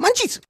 Munchies! Yo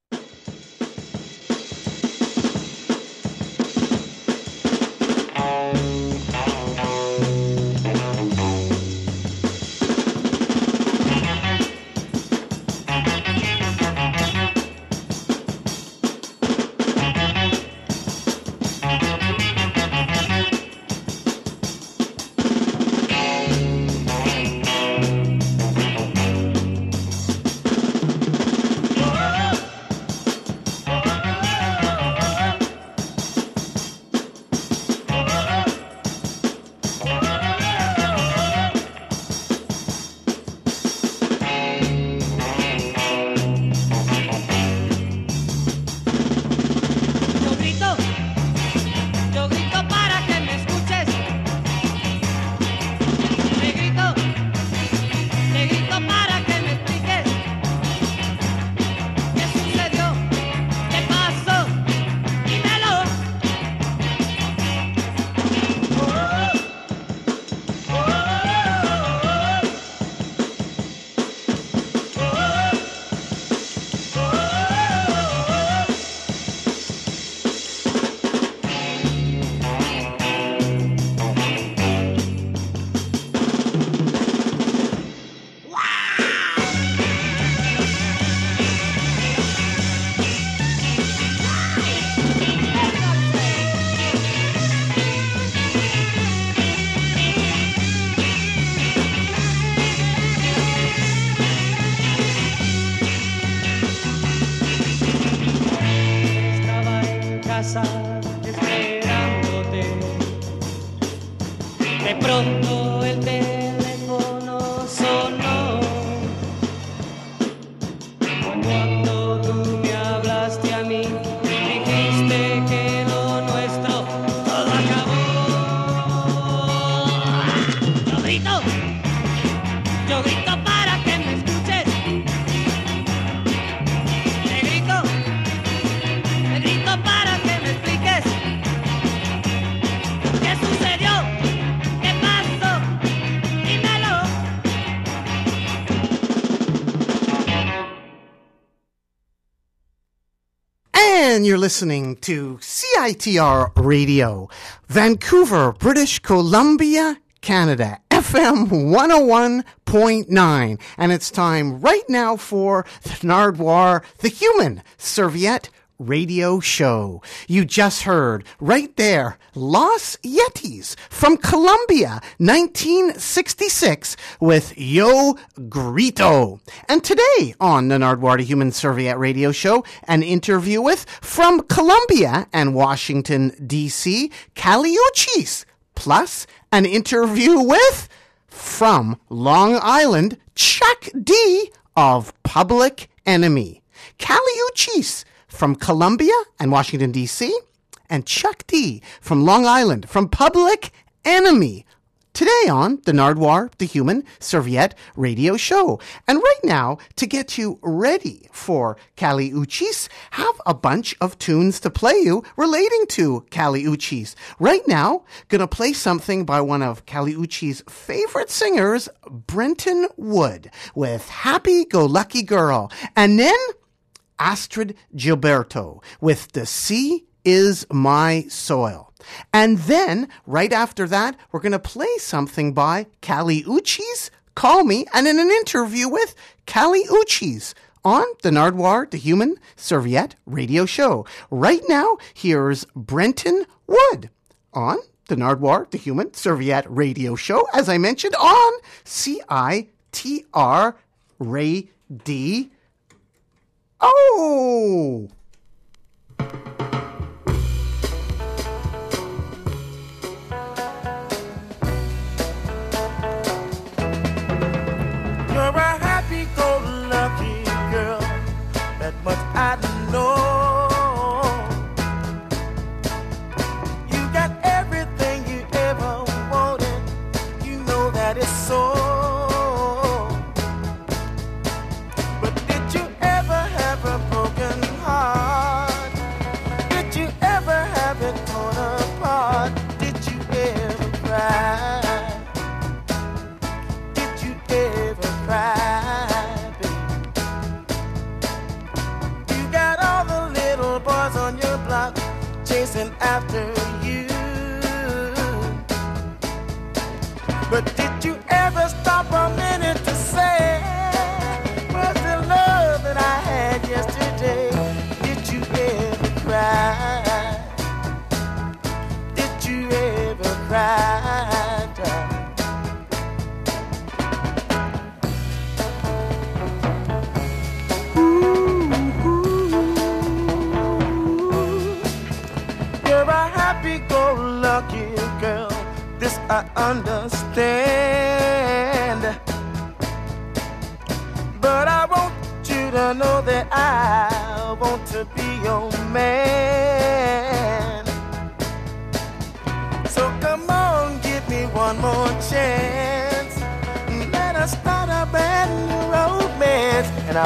you're listening to CITR Radio, Vancouver, British Columbia, Canada, FM 101.9. And it's time right now for the Nardwuar, the Human Serviette radio show. You just heard right there, Los Yetis from Colombia, 1966 with Yo Grito. And today on the Nardwuar the Human Serviette radio show, an interview with from Colombia and Washington, D.C., Kali Uchis, plus an interview with from Long Island, Chuck D of Public Enemy. Kali Uchis from Colombia and Washington, D.C., and Chuck D from Long Island from Public Enemy. Today on the Nardwuar, the Human Serviette radio show. And right now, to get you ready for Kali Uchis, have a bunch of tunes to play you relating to Kali Uchis. Right now, gonna play something by one of Kali Uchis' favorite singers, Brenton Wood, with Happy Go Lucky Girl. And then Astrud Gilberto with The Sea is My Soil. And then, right after that, we're going to play something by Kali Uchis, Call Me, and in an interview with Kali Uchis on the Nardwuar, the Human Serviette radio show. Right now, here's Brenton Wood on the Nardwuar, the Human Serviette radio show, as I mentioned, on CITR Ray D. Oh!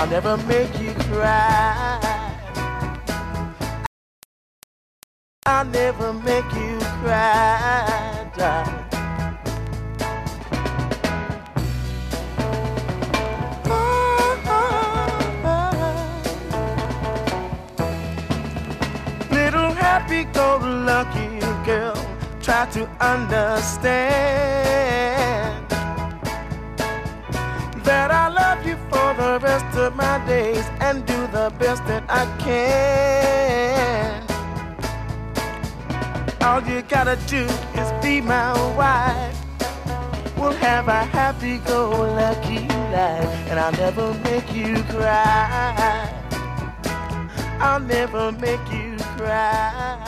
I'll never make you cry. I'll never make you cry, darling. Oh. Little happy-go-lucky girl, try to understand that I love the rest of my days and do the best that I can. All you gotta do is be my wife. We'll have a happy go lucky life, and I'll never make you cry. I'll never make you cry.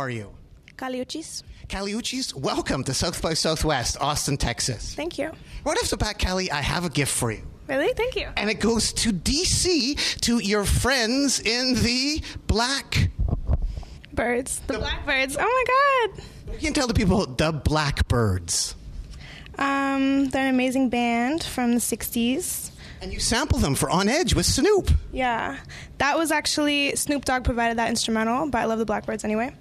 Are you? Kali Uchis. Caliuchis, welcome to South by Southwest, Austin, Texas. Thank you. Right off the bat, Kali, I have a gift for you. Really? Thank you. And it goes to DC, to your friends in the Black. Birds. The blackbirds. Oh my god. You can tell the people the Blackbirds. Um, they're an amazing band from the 60s. And you sample them for On Edge with Snoop. Yeah. That was actually Snoop Dogg provided that instrumental, but I love the Blackbirds anyway.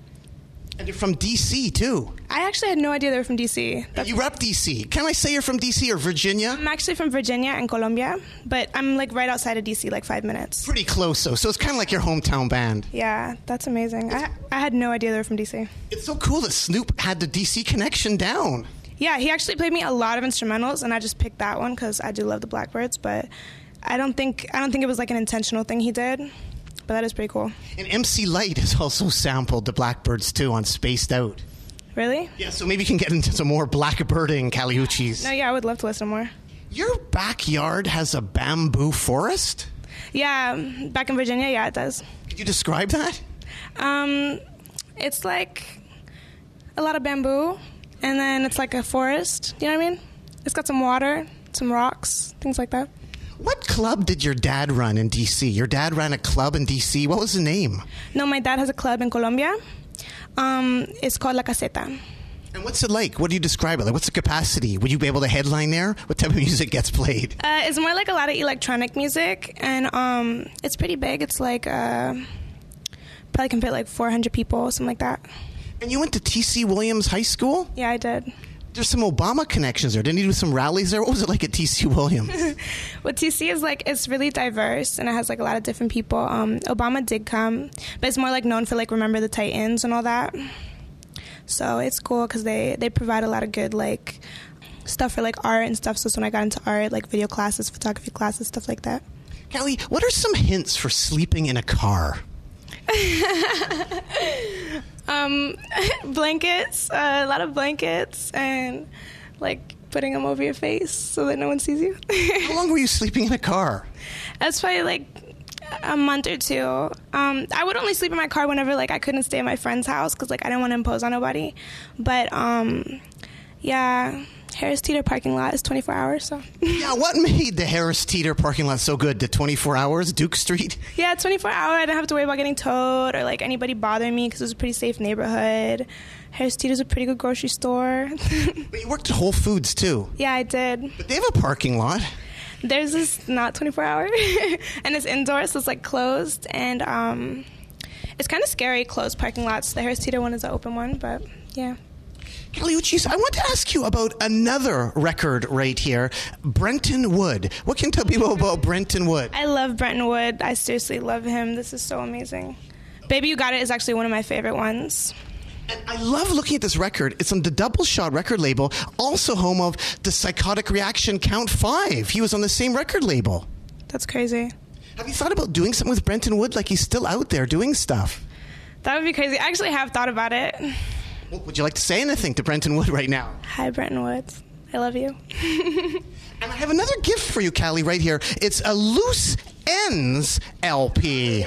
And you're from DC, too. I actually had no idea they were from DC. You rep DC. Can I say you're from DC or Virginia? I'm actually from Virginia and Colombia, but I'm like right outside of DC, like five minutes. Pretty close, though. So it's kind of like your hometown band. Yeah, that's amazing. I, I had no idea they were from DC. It's so cool that Snoop had the DC connection down. Yeah, he actually played me a lot of instrumentals, and I just picked that one because I do love the Blackbirds. But I don't think I don't think it was like an intentional thing he did. But that is pretty cool. And MC Lyte has also sampled the Blackbirds, too, on Spaced Out. Really? Yeah, so maybe you can get into some more blackbirding Kali Uchis. No, yeah, I would love to listen more. Your backyard has a bamboo forest? Yeah, back in Virginia, yeah, it does. Could you describe that? Um, it's like a lot of bamboo, and then it's like a forest. You know what I mean? It's got some water, some rocks, things like that. What club did your dad run in DC? Your dad ran a club in DC. What was the name? No, my dad has a club in Colombia. Um, it's called La Caseta. And what's it like? What do you describe it? Like, what's the capacity? Would you be able to headline there? What type of music gets played? Uh, it's more like a lot of electronic music, and um, it's pretty big. It's like uh, probably can fit like 400 people, something like that. And you went to TC Williams High School? Yeah, I did. There's some Obama connections there. Didn't he do some rallies there? What was it like at TC Williams? What TC is like, it's really diverse, and it has like a lot of different people. Um, Obama did come, but it's more like known for like Remember the Titans and all that. So it's cool because they they provide a lot of good like stuff for like art and stuff. So, so when I got into art, like video classes, photography classes, stuff like that. Kali, what are some hints for sleeping in a car? Um, blankets, uh, a lot of blankets, and like putting them over your face so that no one sees you. How long were you sleeping in a car? That's probably like a month or two. Um, I would only sleep in my car whenever like I couldn't stay at my friend's house because like I didn't want to impose on nobody. But um, yeah, Harris Teeter parking lot is 24 hours. So Yeah, what made the Harris Teeter parking lot so good? The 24 hours, Duke Street? yeah, 24 hour. I didn't have to worry about getting towed or like anybody bothering me because it was a pretty safe neighborhood. Harris Teeter's a pretty good grocery store. But you worked at Whole Foods too. yeah, I did. But they have a parking lot. There's this not 24 hour, and it's indoors, so it's like closed, and um, it's kind of scary closed parking lots. The Harris Teeter one is an open one, but yeah. Kali I want to ask you about another record right here, Brenton Wood. What can you tell people about Brenton Wood? I love Brenton Wood. I seriously love him. This is so amazing. Baby You Got It is actually one of my favorite ones. And I love looking at this record. It's on the Double Shot record label, also home of the Psychotic Reaction Count 5. He was on the same record label. That's crazy. Have you thought about doing something with Brenton Wood? Like he's still out there doing stuff. That would be crazy. I actually have thought about it. Well, would you like to say anything to Brenton Wood right now? Hi, Brenton Woods. I love you. And I have another gift for you, Kali, right here. It's a Loose Ends LP.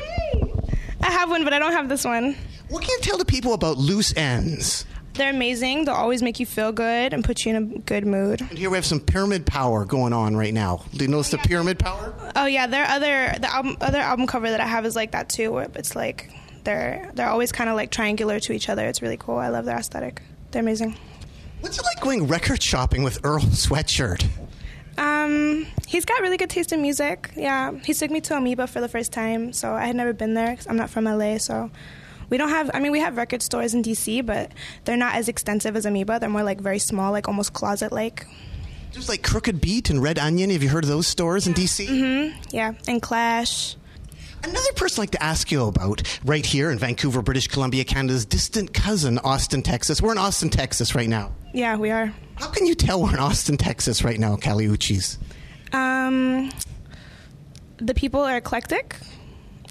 I have one, but I don't have this one. What can you tell the people about Loose Ends? They're amazing. They'll always make you feel good and put you in a good mood. And here we have some pyramid power going on right now. Do you notice the oh, pyramid power? Oh yeah, their other the album other album cover that I have is like that too. Where it's like they're they're always kind of like triangular to each other. It's really cool. I love their aesthetic. They're amazing. What's it like going record shopping with Earl Sweatshirt? Um, he's got really good taste in music. Yeah, he took me to Amoeba for the first time, so I had never been there. 'cause I'm not from LA, so we don't have. I mean, we have record stores in DC, but they're not as extensive as Amoeba. They're more like very small, like almost closet like. Just like Crooked Beat and Red Onion. Have you heard of those stores in DC? Mm-hmm. Yeah, and Clash. Another person I'd like to ask you about right here in Vancouver, British Columbia, Canada's distant cousin, Austin, Texas. We're in Austin, Texas right now. Yeah, we are. How can you tell we're in Austin, Texas right now, Kali Uchis? Um, the people are eclectic,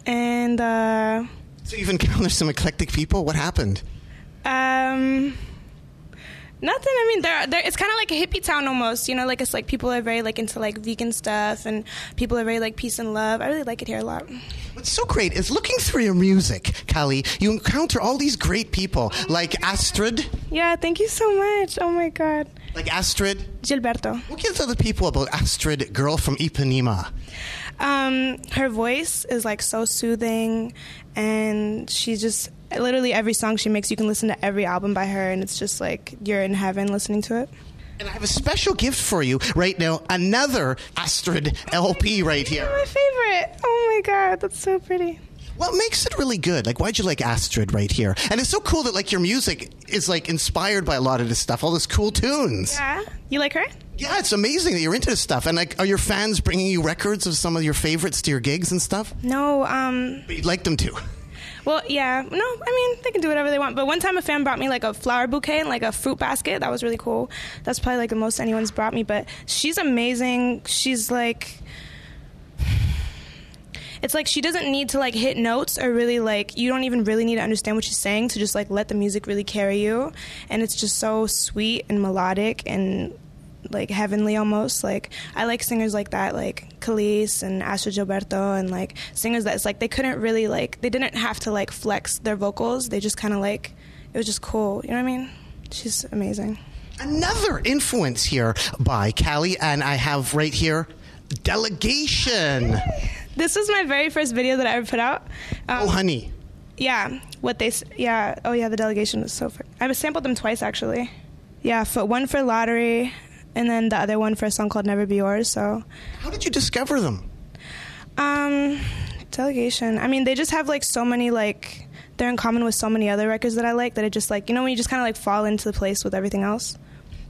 and uh, So you've encountered some eclectic people. What happened? um, nothing. I mean, they're, they're, it's kind of like a hippie town almost. You know, like it's like people are very like into like vegan stuff, and people are very like peace and love. I really like it here a lot. What's so great is looking through your music, Kali, you encounter all these great people like Astrud. Yeah, thank you so much. Oh my god, Like Astrud. Gilberto. What can you tell the people about Astrud, girl from Ipanema? Um, her voice is like so soothing, and she just literally every song she makes, you can listen to every album by her, and it's just like you're in heaven listening to it. And I have a special gift for you right now. Another Astrud LP right here. My favorite. Oh my god, that's so pretty. What makes it really good? Like, why'd you like Astrud right here? And it's so cool that like your music is like inspired by a lot of this stuff, all this cool tunes. Yeah, you like her? Yeah, it's amazing that you're into this stuff. And like, are your fans bringing you records of some of your favorites to your gigs and stuff? No, um, But you'd like them to. Well, yeah, no, I mean, they can do whatever they want. But one time a fan brought me like a flower bouquet and like a fruit basket. That was really cool. That's probably like the most anyone's brought me. But she's amazing. She's like, it's like she doesn't need to like hit notes or really like, you don't even really need to understand what she's saying to just like let the music really carry you. And it's just so sweet and melodic and like heavenly almost. Like I like singers like that, like Khalees and Astrud Gilberto, and like singers that's like they couldn't really like they didn't have to like flex their vocals. They just kind of like it was just cool. You know what I mean? She's amazing. Another influence here by Kali, and I have right here Delegation. This was my very first video that I ever put out. Um, Oh, honey. Yeah, what they yeah oh yeah the delegation was so. Fr- I sampled them twice actually. Yeah, for one for lottery, and then the other one for a song called Never Be Yours. So How did you discover them? Um, delegation. I mean, they just have like so many like they're in common with so many other records that I like that it just like you know when you just kind of like fall into the place with everything else.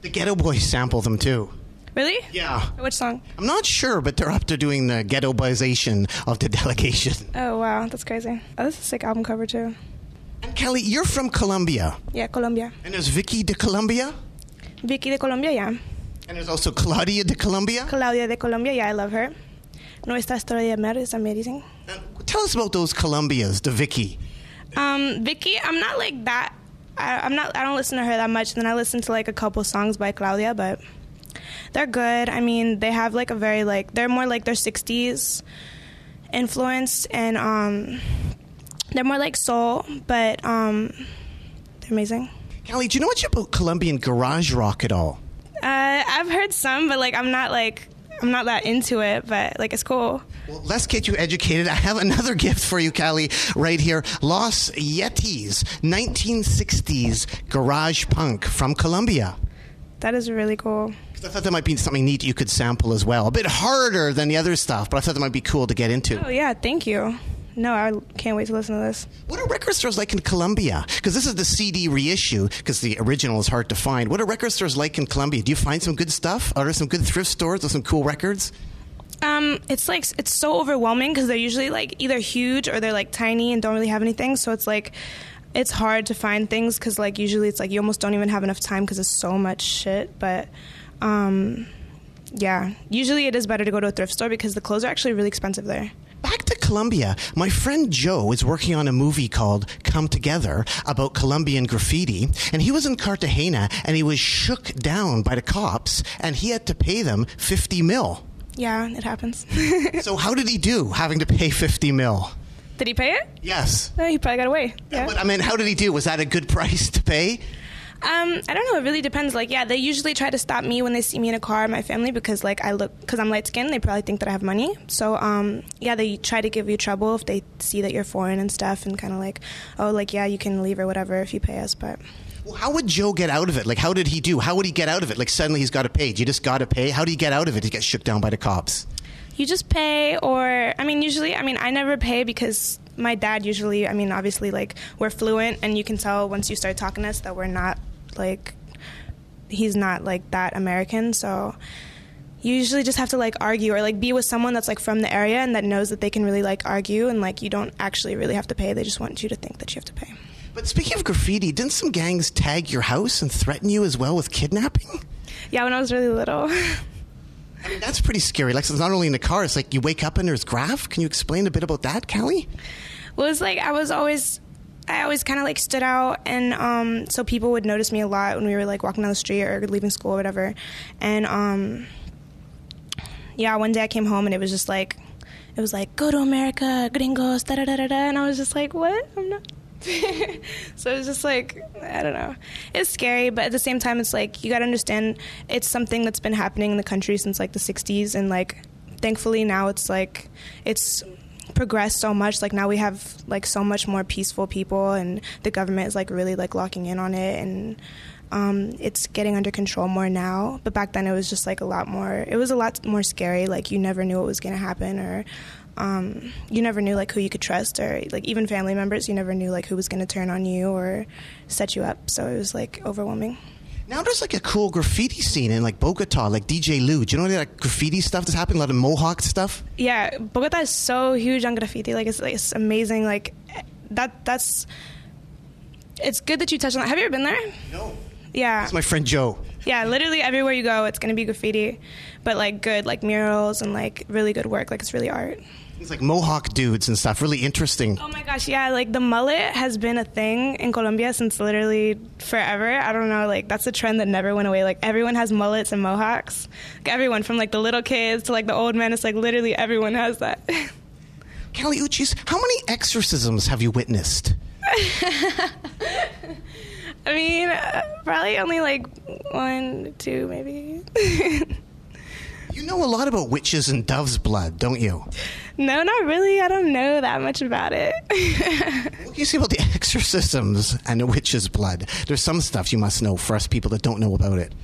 The Geto Boys sample them too. Really? Yeah. Which song? I'm not sure, but they're up to doing the ghetto boyization of the delegation. Oh wow, that's crazy. Oh, this is a sick album cover too. And Kali, you're from Colombia. Yeah, Colombia. And there's Vicky de Colombia. Vicky de Colombia, yeah. And there's also Claudia de Colombia. Claudia de Colombia, yeah, I love her. Nuestra historia de amor is amazing. And tell us about those Colombias, the Vicky. Um, Vicky, I'm not like that. I, I'm not. I don't listen to her that much. And then I listen to like a couple songs by Claudia, but they're good. I mean, they have like a very like they're more like their '60s influence, and um, they're more like soul, but um, they're amazing. Kali, do you know much about Colombian garage rock at all? I've heard some, but like I'm not like I'm not that into it. But like it's cool. Well, let's get you educated. I have another gift for you, Kali, right here. Los Yetis, 1960s garage punk from Colombia. That is really cool. I thought that might be something neat you could sample as well. A bit harder than the other stuff, but I thought that might be cool to get into. Oh yeah, thank you. No, I can't wait to listen to this. What are record stores like in Colombia? Because this is the CD reissue, because the original is hard to find. What are record stores like in Colombia? Do you find some good stuff? Are there some good thrift stores with some cool records? Um, it's like it's so overwhelming because they're usually like either huge or they're like tiny and don't really have anything. So it's like it's hard to find things because like usually it's like you almost don't even have enough time because it's so much shit. But um, yeah, usually it is better to go to a thrift store because the clothes are actually really expensive there. Back to Colombia, my friend Joe is working on a movie called Come Together about Colombian graffiti, and he was in Cartagena and he was shook down by the cops and he had to pay them 50 mil. Yeah, it happens. So, how did he do having to pay 50 mil? Did he pay it? Yes. No, he probably got away. Yeah. But I mean, how did he do? Was that a good price to pay? Um, I don't know. It really depends. Like, yeah, they usually try to stop me when they see me in a car, my family, because like I look, because I'm light skinned, they probably think that I have money. So, um, yeah, they try to give you trouble if they see that you're foreign and stuff, and kind of like, oh, like yeah, you can leave or whatever if you pay us. But Well, how would Joe get out of it? Like, how did he do? How would he get out of it? Like, suddenly he's got to pay. You just got to pay. How do you get out of it? He gets shook down by the cops. you just pay, or I mean, usually, I mean, I never pay because my dad usually, I mean, obviously, like we're fluent, and you can tell once you start talking to us that we're not like he's not like that American, so. You usually just have to like argue or like be with someone that's like from the area and that knows that they can really like argue and like you don't actually really have to pay. They just want you to think that you have to pay. But speaking of graffiti, didn't some gangs tag your house and threaten you as well with kidnapping? Yeah, when I was really little. I mean, that's pretty scary. Like, it's not only in the car, it's like you wake up and there's graph. Can you explain a bit about that, Kali? well, it's like I was always, I always kind of like stood out, and um, so people would notice me a lot when we were like walking down the street or leaving school or whatever. And um, yeah, one day I came home and it was just like, it was like, go to America, gringos, da da da da da, and I was just like, what? I'm not. so it was just like I don't know. It's scary, but at the same time, it's like you got to understand it's something that's been happening in the country since like the '60s, and like thankfully now it's like it's progressed so much. Like now we have like so much more peaceful people, and the government is like really like locking in on it, and um, it's getting under control more now. But back then it was just like a lot more. It was a lot more scary. Like you never knew what was going to happen, or um, you never knew like who you could trust, or like even family members. You never knew like who was going to turn on you or set you up. So it was like overwhelming. Now there's like a cool graffiti scene in like Bogota, like DJ Lou. Do you know any that graffiti stuff that's happening? A lot of Mohawk stuff. Yeah, Bogota is so huge on graffiti. Like it's, like, it's amazing. Like that. That's. It's good that you touched on that. Have you ever been there? No. Yeah. It's my friend Joe. Yeah, literally everywhere you go, it's gonna be graffiti, but like good, like murals and like really good work. Like it's really art. It's like Mohawk dudes and stuff. Really interesting. Oh my gosh, yeah, like the mullet has been a thing in Colombia since literally forever. I don't know, like that's a trend that never went away. Like everyone has mullets and mohawks. Like, everyone from like the little kids to like the old men. It's like literally everyone has that. Kali Uchis, how many exorcisms have you witnessed? I mean, uh, probably only like one, two, maybe. You know a lot about witches and dove's blood, don't you? no, not really. I don't know that much about it. What do you say about the exorcisms and the witch's blood? There's some stuff you must know for us people that don't know about it.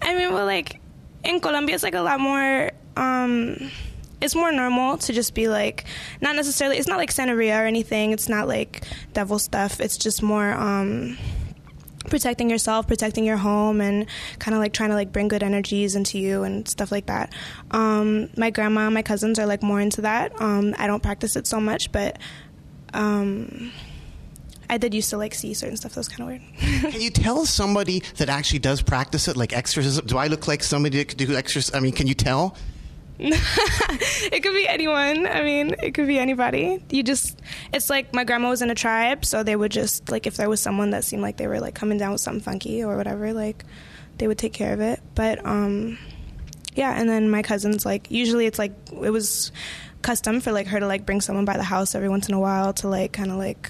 I mean, well, like in Colombia, it's like a lot more. Um, it's more normal to just be like, not necessarily. It's not like Santeria or anything. It's not like devil stuff. It's just more um, protecting yourself, protecting your home, and kind of like trying to like bring good energies into you and stuff like that. Um, my grandma, and my cousins are like more into that. Um, I don't practice it so much, but. Um, I did used to like see certain stuff that was kind of weird. Can you tell somebody that actually does practice it, like exorcism? Do I look like somebody that could do exorcism? I mean, can you tell? it could be anyone. I mean, it could be anybody. You just, it's like my grandma was in a tribe, so they would just, like, if there was someone that seemed like they were, like, coming down with something funky or whatever, like, they would take care of it. But, um, yeah, and then my cousins, like, usually it's like, it was custom for, like, her to, like, bring someone by the house every once in a while to, like, kind of, like,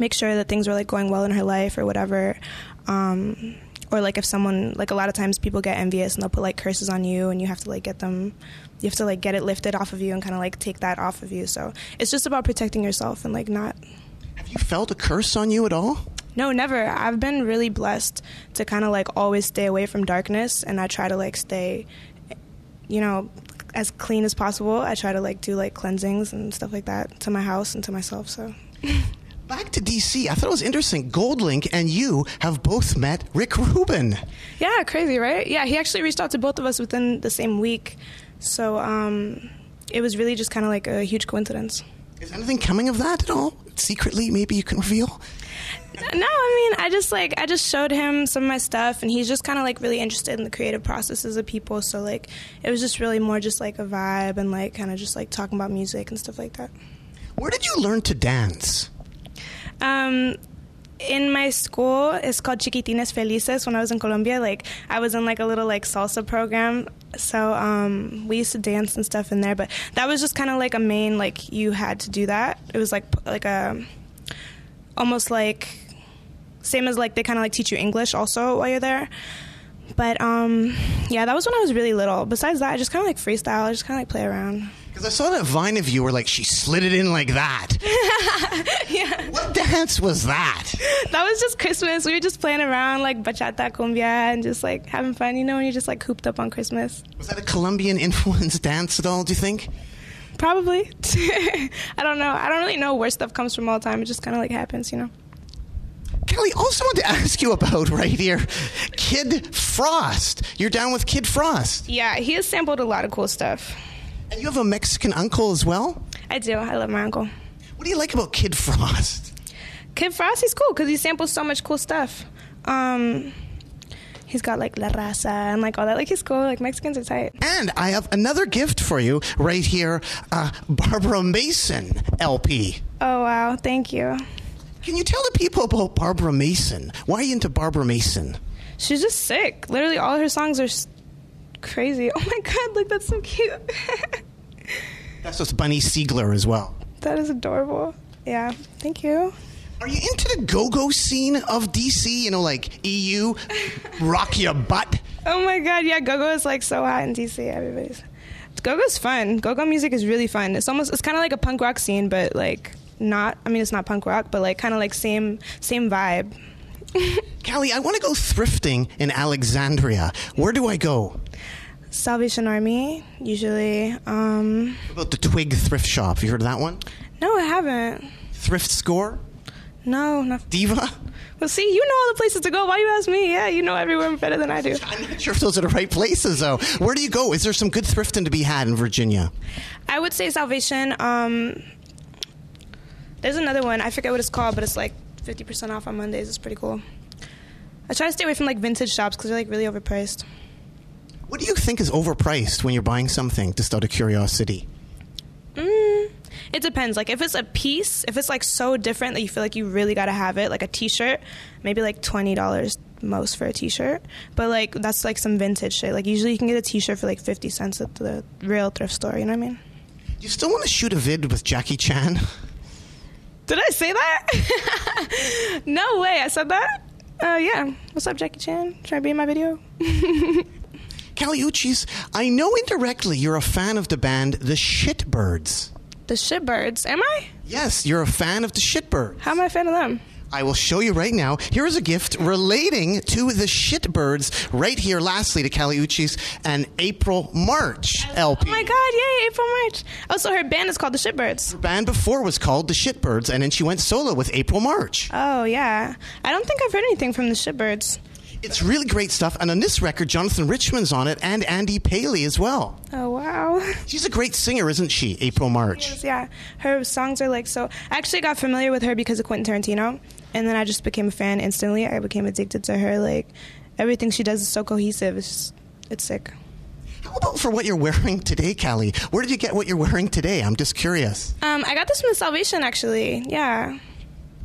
make sure that things were, like, going well in her life or whatever. Um, or like if someone like a lot of times people get envious and they'll put like curses on you and you have to like get them you have to like get it lifted off of you and kind of like take that off of you. So it's just about protecting yourself and like not Have you felt a curse on you at all? no never. I've been really blessed to kind of like always stay away from darkness and i try to like stay you know as clean as possible. I try to like do like cleansings and stuff like that to my house and to myself so Back to DC, I thought it was interesting. Goldlink and you have both met Rick Rubin. Yeah, crazy, right? Yeah, he actually reached out to both of us within the same week. So um, it was really just kind of like a huge coincidence. Is anything coming of that at all? Secretly, maybe you can reveal? No, I mean, I just like I just showed him some of my stuff, and he's just kind of like really interested in the creative processes of people. So like, it was just really more just like a vibe and like kind of just like talking about music and stuff like that. Where did you learn to dance? Um, in my school, it's called Chiquitines Felices. When I was in Colombia, like I was in like a little like salsa program, so um, we used to dance and stuff in there. But that was just kind of like a main like you had to do that. It was like like a almost like same as like they kind of like teach you English also while you're there. But um, yeah, that was when I was really little. Besides that, I just kind of like freestyle. I just kind of like play around. Because I saw that Vine of you where like she slid it in like that. yeah, What dance was that? that was just Christmas. We were just playing around like bachata, cumbia, and just like having fun. You know, when you're just like cooped up on Christmas. Was that a Colombian influenced dance at all, do you think? Probably. I don't know. I don't really know where stuff comes from all the time. It just kind of like happens, you know. Kali, also want to ask you about right here Kid Frost. You're down with Kid Frost. Yeah, he has sampled a lot of cool stuff. And you have a Mexican uncle as well? I do. I love my uncle. What do you like about Kid Frost? Kid Frost, he's cool because he samples so much cool stuff. Um, he's got like La Raza and like all that. Like he's cool. Like Mexicans are tight. And I have another gift for you right here uh, Barbara Mason LP. Oh wow, thank you. Can you tell the people about Barbara Mason? Why are you into Barbara Mason? She's just sick. Literally, all her songs are crazy. Oh my god, look, that's so cute. That's with Bunny Sigler as well. that is adorable. Yeah, thank you. Are you into the go go scene of DC? You know, like EU, rock your butt? Oh my god, yeah, go-go is like so hot in DC. Everybody's go-go's fun. Go-go music is really fun. It's almost it's kind of like a punk rock scene, but like not. I mean, it's not punk rock, but like kind of like same same vibe. Kali, I want to go thrifting in Alexandria. Where do I go? Salvation Army usually. Um, What about the Twig Thrift Shop? Have you heard of that one? no, I haven't. Thrift Score? No, not. Diva? Well, see, you know all the places to go. Why do you ask me? Yeah, you know everywhere better than I do. I'm not sure if those are the right places, though. Where do you go? Is there some good thrifting to be had in Virginia? I would say Salvation. Um, there's another one. I forget what it's called, but it's like 50% off on Mondays. It's pretty cool. I try to stay away from like vintage shops because they're like really overpriced. What do you think is overpriced when you're buying something, just out of curiosity? Mm, it depends. Like if it's a piece, if it's like so different that you feel like you really gotta have it, like a T-shirt, maybe like twenty dollars most for a T-shirt. But like that's like some vintage shit. Like usually you can get a T-shirt for like fifty cents at the real thrift store. You know what I mean? You still want to shoot a vid with Jackie Chan? Did I say that? no way. I said that. Uh, yeah. What's up, Jackie Chan? Try to be in my video? Kali Uchis, I know indirectly you're a fan of the band The Shitbirds. The shitbirds. Am I? Yes, you're a fan of the Shitbirds. How am I a fan of them? I will show you right now. Here is a gift relating to the Shitbirds right here, lastly, to Kali Uchis and April March LP. Oh my God! Yay! April March. Oh, so her band is called the Shitbirds. Her band before was called the Shitbirds, and then she went solo with April March. Oh yeah. I don't think I've heard anything from the Shitbirds. It's really great stuff, and on this record, Jonathan Richman's on it, and Andy Paley as well. Oh wow. She's a great singer, isn't she, April March? yeah, her songs are like so. I actually got familiar with her because of Quentin Tarantino, and then I just became a fan instantly. I became addicted to her. Like everything she does is so cohesive. It's just, it's sick. How about for what you're wearing today, Kali? Where did you get what you're wearing today? I'm just curious. Um, I got this from the Salvation actually. Yeah.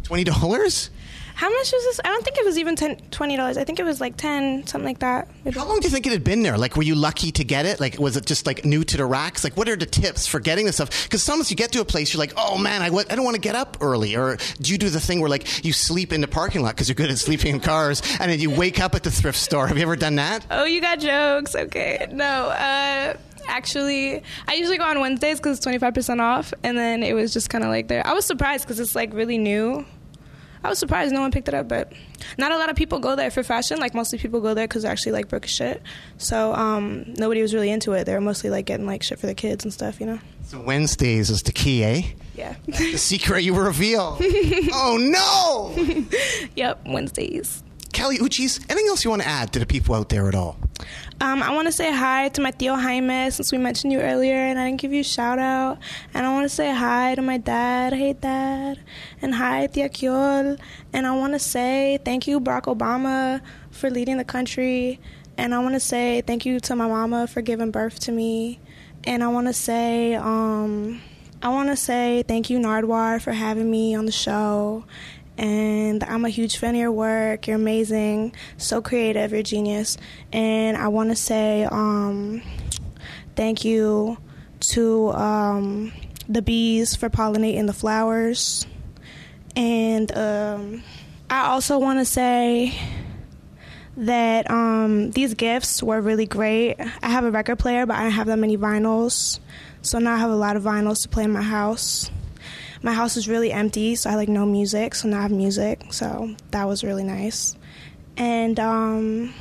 Twenty dollars? How much was this? I don't think it was even 10 $20. I think it was like 10 something like that. How long do you think it had been there? Like, were you lucky to get it? Like, was it just like new to the racks? Like, what are the tips for getting this stuff? Because sometimes you get to a place, you're like, oh man, I, w- I don't want to get up early. Or do you do the thing where like you sleep in the parking lot because you're good at sleeping in cars, and then you wake up at the thrift store? Have you ever done that? Oh, you got jokes. Okay. No. Uh, actually, I usually go on Wednesdays because it's 25% off. And then it was just kind of like there. I was surprised because it's like really new. I was surprised no one picked it up, but not a lot of people go there for fashion. Like mostly people go there because they're actually like broke as shit. So um, nobody was really into it. They were mostly like getting like shit for the kids and stuff, you know. So Wednesdays is the key, eh? Yeah. The secret you reveal. oh no! yep. Wednesdays. Kali Uchis, anything else you want to add to the people out there at all? Um, I want to say hi to my Tío Jaime since we mentioned you earlier and I didn't give you a shout out. And I want to say hi to my dad. Hey, dad. And hi, Tia Kyol. And I want to say thank you, Barack Obama, for leading the country. And I want to say thank you to my mama for giving birth to me. And I want to say, um, I want to say thank you, Nardwuar, for having me on the show. And I'm a huge fan of your work. You're amazing, so creative. You're genius. And I want to say um, thank you to um, the bees for pollinating the flowers. And um, I I also want to say that um, these gifts were really great. I have a record player, but I don't have that many vinyls. So now I have a lot of vinyls to play in my house. My house is really empty, so I like no music. So now I have music. So that was really nice. And um,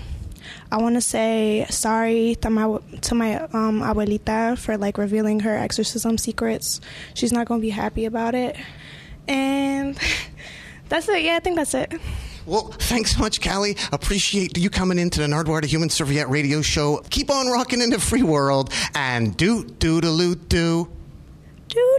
I want to say sorry to my to my um, abuelita for like revealing her exorcism secrets. She's not gonna be happy about it. And that's it. Yeah, I think that's it. Well, thanks so much, Kali. Appreciate you coming into the Nardwuar the Human Serviette radio show. Keep on rocking in the free world and do do do do do. Doo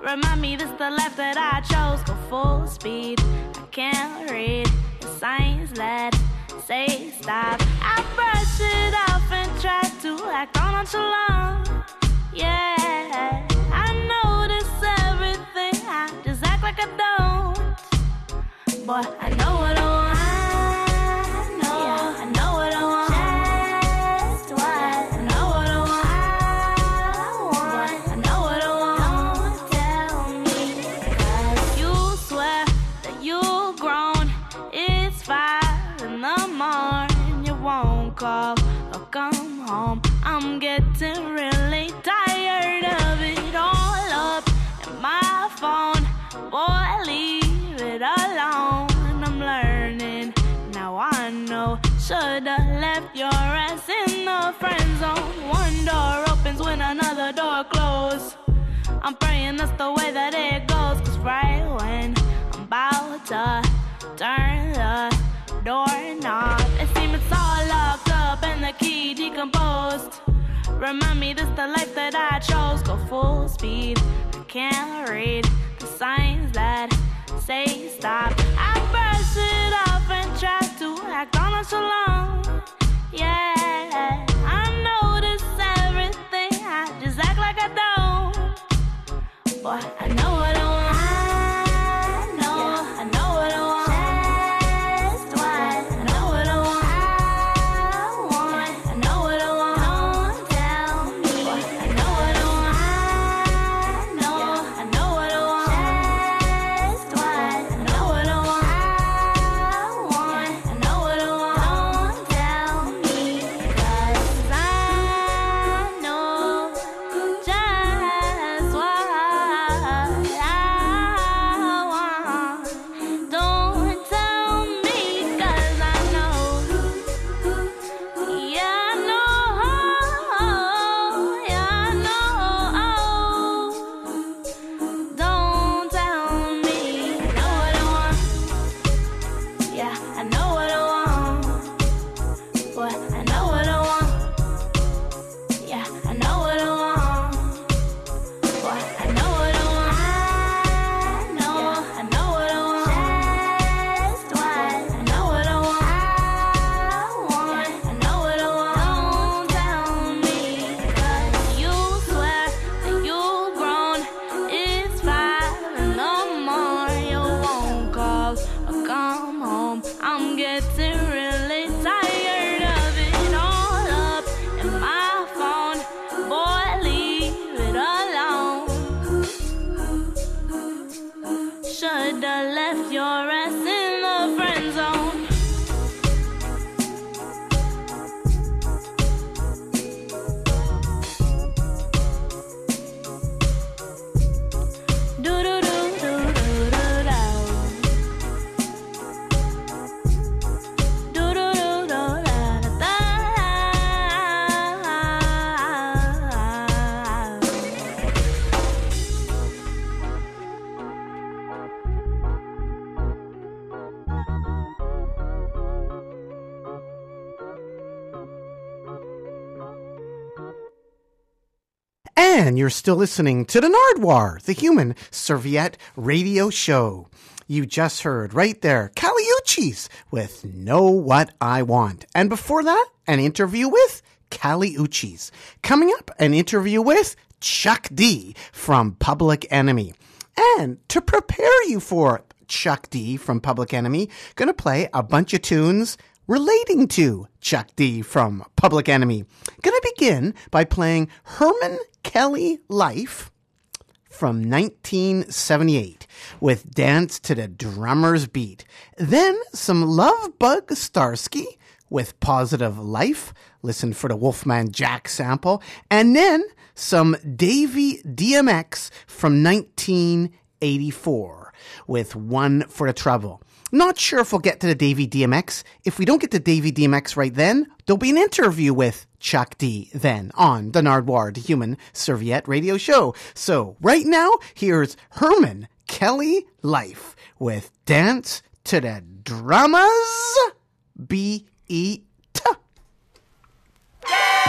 Remind me this the life that I chose. Go full speed. I can't read the signs that say stop. I brush it off and try to act on nonchalant. Yeah, I notice everything. I just act like I don't. Boy, I know what I want. Shoulda left your ass in the friend zone. One door opens when another door closes. I'm praying that's the way that it goes. Cause right when I'm about to turn the doorknob, it seems it's all locked up and the key decomposed. Remind me this the life that I chose. Go full speed. I can't read the signs that say stop. I brush it off and try act on nonchalant. Yeah, I notice everything. I just act like I don't. Boy, I know what I And you're still listening to the Nardwuar, the Human Serviette radio show. You just heard right there, Kali Uchis with Know What I Want. And before that, an interview with Kali Coming up, an interview with Chuck D from Public Enemy. And to prepare you for Chuck D from Public Enemy, gonna play a bunch of tunes relating to Chuck D from Public Enemy. Gonna begin by playing Herman Kelly Life from 1978 with Dance to the Drummer's Beat. Then some Lovebug Starski with Positive Life. Listen for the Wolfman Jack sample. And then some Davy DMX from 1984 with One for the Treble. Not sure if we'll get to the Davy DMX. If we don't get to Davy DMX right then, there'll be an interview with Chuck D then on the Nardwuar, the Human Serviette Radio Show. So right now, here's Herman Kelly Life with Dance to the Dramas B E T. Let's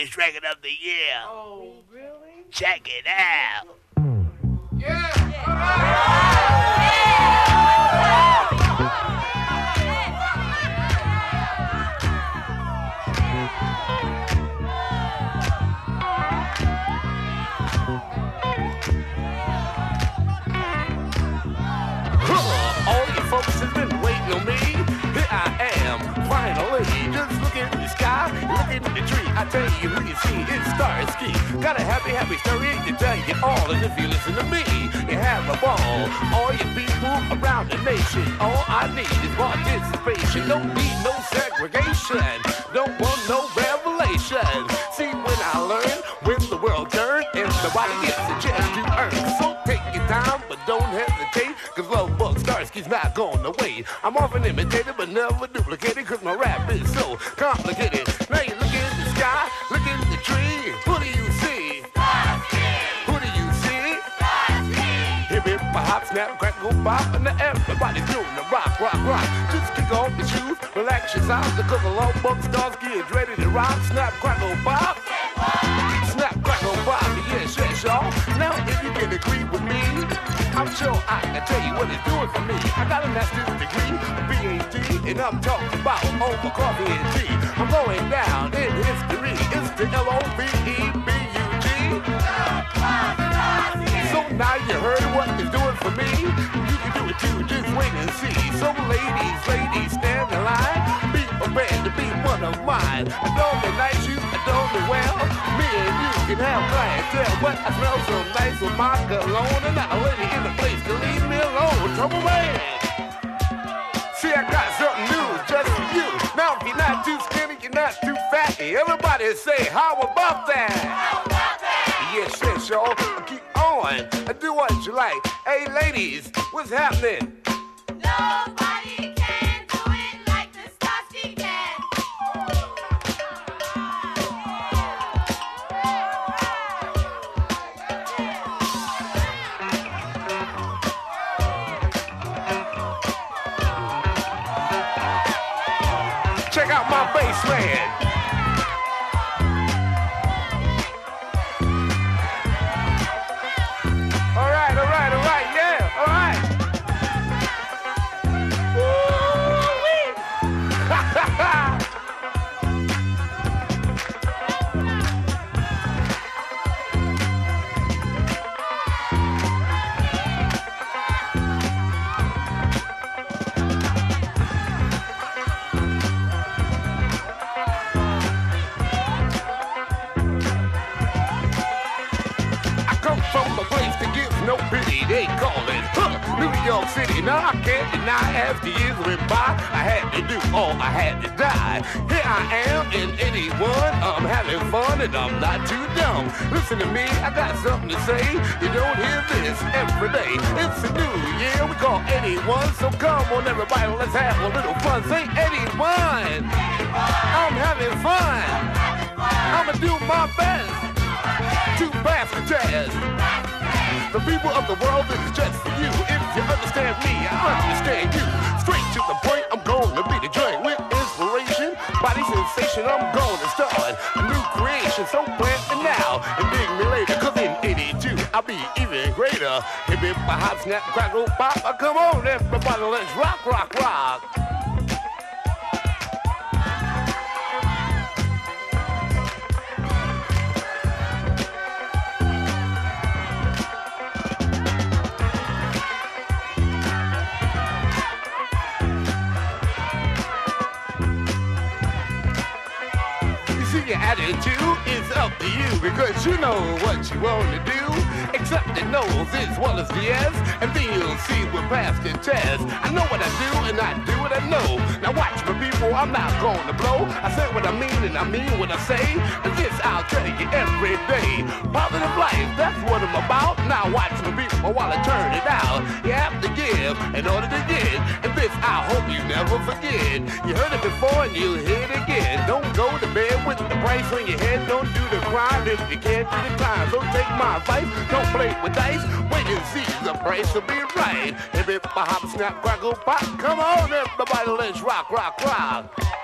greatest record of the year. Oh, really? Check it out. Can agree with me, I'm sure I can tell you what it's doing for me. I got a master's degree, a PhD, and I'm talking about over coffee and tea. I'm going down in history. It's the L-O-V-E-B-U-G. So now you heard what it's doing for me. You can do it too, just wait and see. So ladies, ladies, stand in line. Prepared to be one of mine. I know me nice, you adore me well. Me and you can have clientele, but I smell so nice with my cologne. And not a lady in the place to leave me alone. Trouble man. See, I got something new just for you. Now, if you're not too skinny, you're not too fatty. Everybody say, how about that? How about that? Yes, yes, y'all. Keep on. Do what you like. Hey, ladies, what's happening? Nobody Now as the years went by, I had to do all I had to die. Here I am in 81. I'm having fun and I'm not too dumb. Listen to me, I got something to say. You don't hear this every day. It's a new year, we call 81. So come on, everybody, let's have a little fun. Say 81. I'm having fun. I'ma do my best to pass the test. The people of the world, this is just for you. If you understand me, I understand you. Straight to the point, I'm going to be the joint with inspiration. Body sensation, I'm going to start a new creation. So plant me now and dig me later. Cause in 82, I'll be even greater. Hip hip, hop, snap, crackle, pop. Come on, everybody, let's rock, rock, rock. Attitude is up to you because you know what you want to do. Accept the no's as well as the yes, and see we're past the test. I know what I do, and I do what I know. Now watch me, people, I'm not going to blow. I say what I mean, and I mean what I say. And this I'll tell you every day. Positive life, that's what I'm about. Now watch me, people, while I turn it out. You have to give in order to get, and this I hope you never forget. You heard it before, and you'll hear it again. Don't go to bed with the price on your head. Don't do the crime if you can't do the time. So take my advice. Don't play with dice. Wait and see the price will be right. If it hop, snap, crackle, pop. Come on, everybody, let's rock, rock, rock.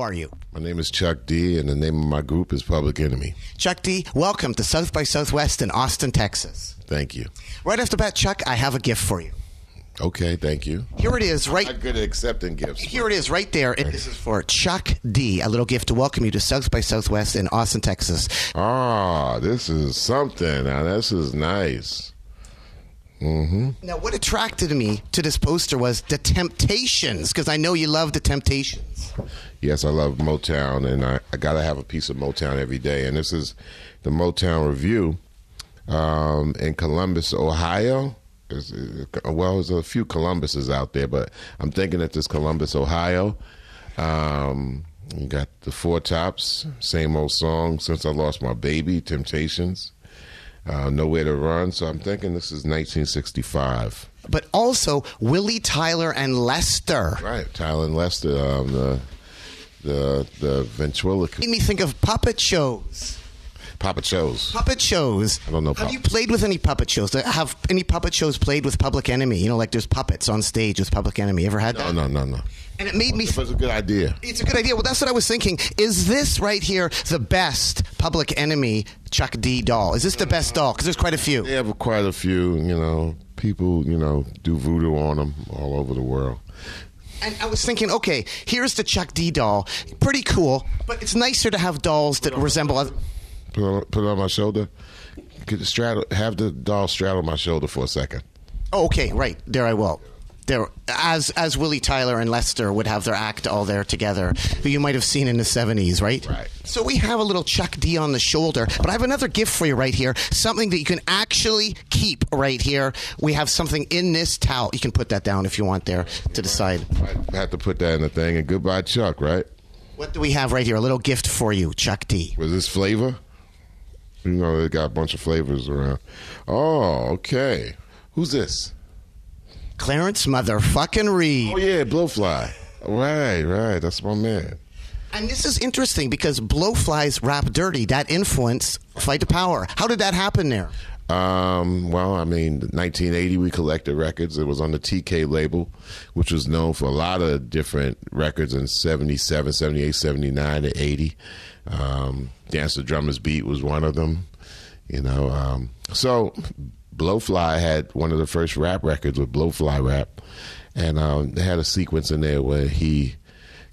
Who are you? My name is Chuck D, and the name of my group is Public Enemy. Chuck D, welcome to South by Southwest in Austin, Texas. Thank you. Right off the bat, Chuck, I have a gift for you. Okay, thank you. Here it is, right Not good at accepting gifts. Here it is, right there. This is for Chuck D. A little gift to welcome you to South by Southwest in Austin, Texas. Ah, this is something. Now, this is nice. Mm-hmm. Now, what attracted me to this poster was the Temptations, because I know you love the Temptations. Yes, I love Motown, and I, I got to have a piece of Motown every day. And this is the Motown Revue um, in Columbus, Ohio. There's, uh, well, there's a few Columbuses out there, but I'm thinking that this Columbus, Ohio. Um, you got the Four Tops, same old song. Since I lost my baby, Temptations. Uh, Nowhere to Run. So I'm thinking this is 1965. But also Willie Tyler and Lester. Right, Tyler and Lester, um, the the the ventriloquist Made me think of puppet shows. puppet shows. Puppet shows. I don't know Have puppets. you played with any puppet shows? Have any puppet shows played with Public Enemy? You know, like there's puppets on stage with Public Enemy. Ever had No, that? no, no, no. And it made me. It was a good idea. It's a good idea. Well, that's what I was thinking. Is this right here the best Public Enemy Chuck D doll? Is this the best doll? Because there's quite a few. They have quite a few. You know, people. You know, do voodoo on them all over the world. And I was thinking, okay, here's the Chuck D doll. Pretty cool, but it's nicer to have dolls that resemble. Other- Put it on, put on my shoulder. Straddle, have the doll straddle my shoulder for a second. oh, okay, right there. I will. There, as as Willie Tyler and Lester would have their act all there together, who you might have seen in the '70s, right? Right. So we have a little Chuck D on the shoulder, but I have another gift for you right here. Something that you can actually keep right here. We have something in this towel. You can put that down if you want there to the side. I had to put that in the thing. And goodbye, Chuck. Right? What do we have right here? A little gift for you, Chuck D. Was this flavor? You know, they got a bunch of flavors around. Oh, okay. Who's this? Clarence motherfucking Reid. Oh yeah, Blowfly. Right, right. That's my man. And this is interesting because Blowfly's rap dirty, that influence Fight the Power. How did that happen there? Um, well, I mean, 1980 we collected records. It was on the TK label, which was known for a lot of different records in 77, 78, 79, and 80. Um, Dance the Drummer's Beat was one of them. You know, um, so Blowfly had one of the first rap records with Blowfly Rap, and um, they had a sequence in there where he